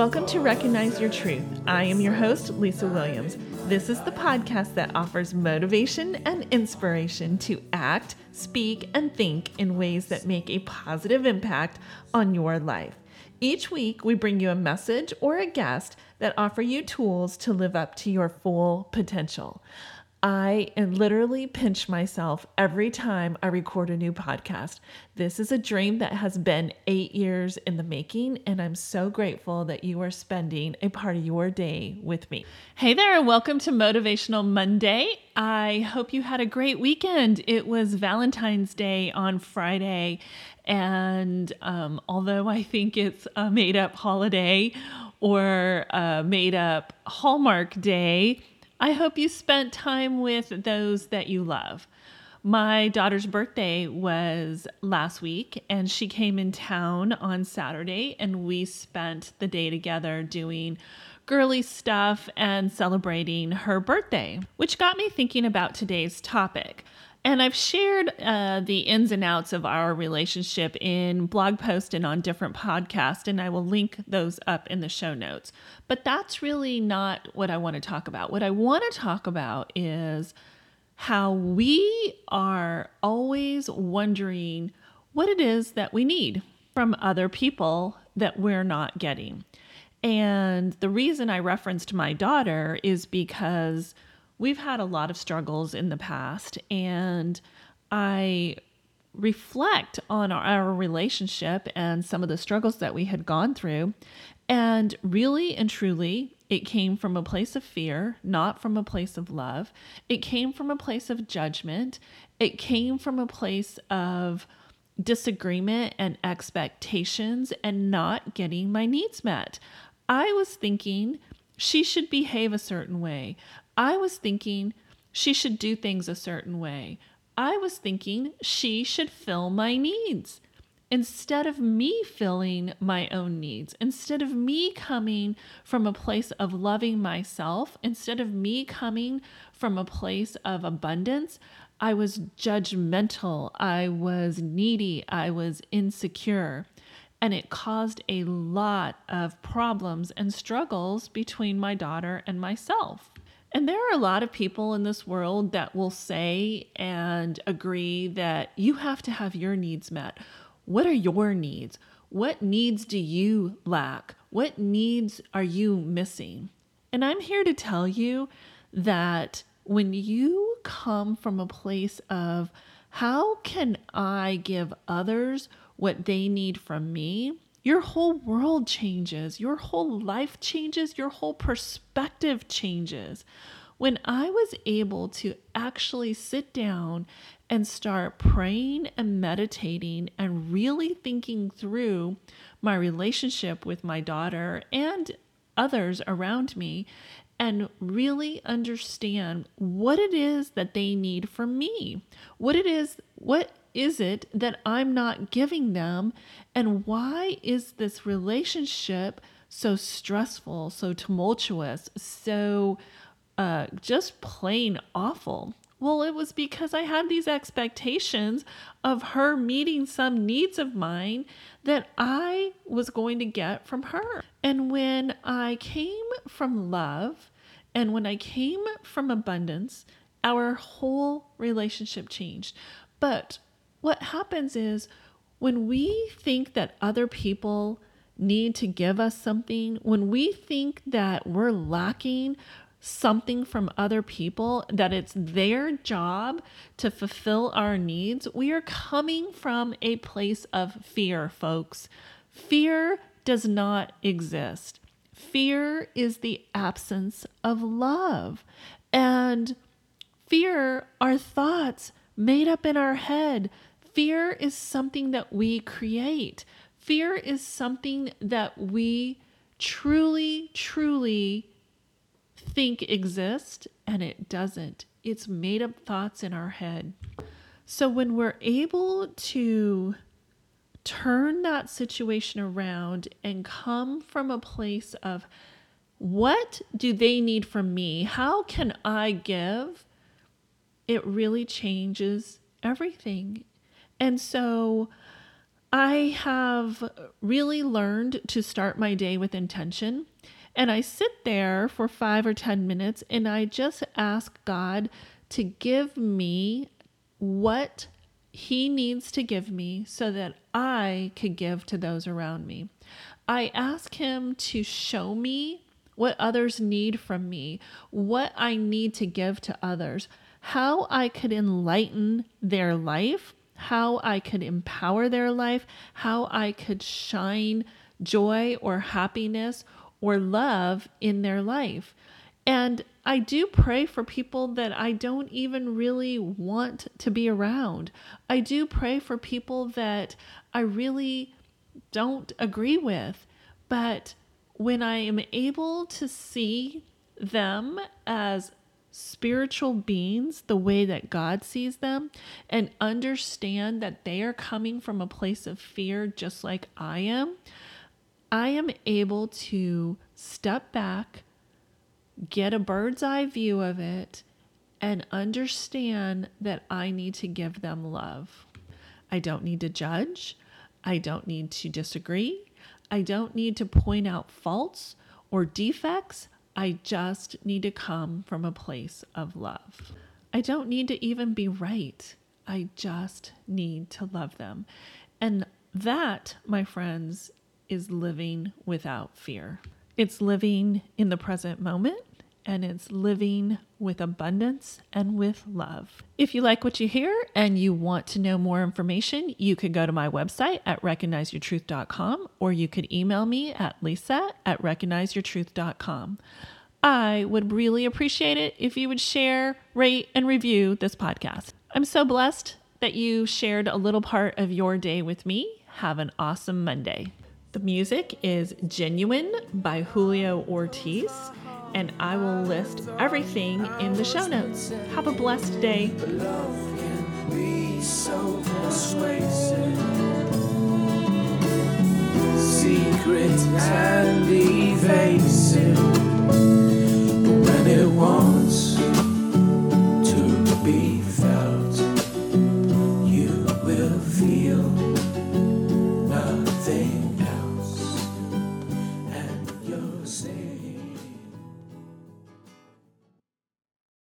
Welcome to Recognize Your Truth. I am your host, Lisa Williams. This is the podcast that offers motivation and inspiration to act, speak, and think in ways that make a positive impact on your life. Each week, we bring you a message or a guest that offer you tools to live up to your full potential. I am literally pinch myself every time I record a new podcast. This is a dream that has been eight years in the making, and I'm so grateful that you are spending a part of your day with me. Hey there, and welcome to Motivational Monday. I hope you had a great weekend. It was Valentine's Day on Friday, and um, although I think it's a made up holiday or a made up Hallmark Day, I hope you spent time with those that you love. My daughter's birthday was last week, and she came in town on Saturday, and we spent the day together doing girly stuff and celebrating her birthday, which got me thinking about today's topic. And I've shared uh, the ins and outs of our relationship in blog post and on different podcasts, and I will link those up in the show notes. But that's really not what I want to talk about. What I want to talk about is how we are always wondering what it is that we need from other people that we're not getting. And the reason I referenced my daughter is because we've had a lot of struggles in the past, and I reflect on our, our, relationship and some of the struggles that we had gone through. And really and truly, it came from a place of fear, not from a place of love. It came from a place of judgment. It came from a place of disagreement and expectations and not getting my needs met. I was thinking she should behave a certain way. I was thinking she should do things a certain way. I was thinking she should fill my needs instead of me filling my own needs, instead of me coming from a place of loving myself, instead of me coming from a place of abundance, I was judgmental, I was needy, I was insecure. And it caused a lot of problems and struggles between my daughter and myself. And there are a lot of people in this world that will say and agree that you have to have your needs met. What are your needs? What needs do you lack? What needs are you missing? And I'm here to tell you that when you come from a place of how can I give others what they need from me? Your whole world changes, your whole life changes, your whole perspective changes. When I was able to actually sit down and start praying and meditating and really thinking through my relationship with my daughter and others around me and really understand what it is that they need from me, what it is, what is it that I'm not giving them? And why is this relationship so stressful, so tumultuous, so uh, just plain awful? Well, it was because I had these expectations of her meeting some needs of mine that I was going to get from her. And when I came from love and when I came from abundance, our whole relationship changed. But what happens is when we think that other people need to give us something, when we think that we're lacking something from other people, that it's their job to fulfill our needs, we are coming from a place of fear, folks. Fear does not exist. Fear is the absence of love. And fear are thoughts made up in our head Fear is something that we create. Fear is something that we truly, truly think exists, and it doesn't. It's made up thoughts in our head. So when we're able to turn that situation around and come from a place of what do they need from me? How can I give? It really changes everything. And so I have really learned to start my day with intention. And I sit there for five or 10 minutes and I just ask God to give me what He needs to give me so that I could give to those around me. I ask Him to show me what others need from me, what I need to give to others, how I could enlighten their life how I could empower their life, how I could shine joy or happiness or love in their life. And I do pray for people that I don't even really want to be around. I do pray for people that I really don't agree with. But when I am able to see them as spiritual beings the way that God sees them and understand that they are coming from a place of fear just like I am, I am able to step back, get a bird's eye view of it, and understand that I need to give them love. I don't need to judge. I don't need to disagree. I don't need to point out faults or defects. I just need to come from a place of love. I don't need to even be right. I just need to love them. And that, my friends, is living without fear. It's living in the present moment and it's living with abundance and with love. If you like what you hear and you want to know more information, you could go to my website at recognizeyourtruth.com or you could email me at lisa at recognizeyourtruth.com. I would really appreciate it if you would share, rate, and review this podcast. I'm so blessed that you shared a little part of your day with me. Have an awesome Monday. The music is Genuine by Julio Ortiz, and I will list everything in the show notes. Have a blessed day. Secret and evasive, when it wants